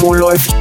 Wo läuft?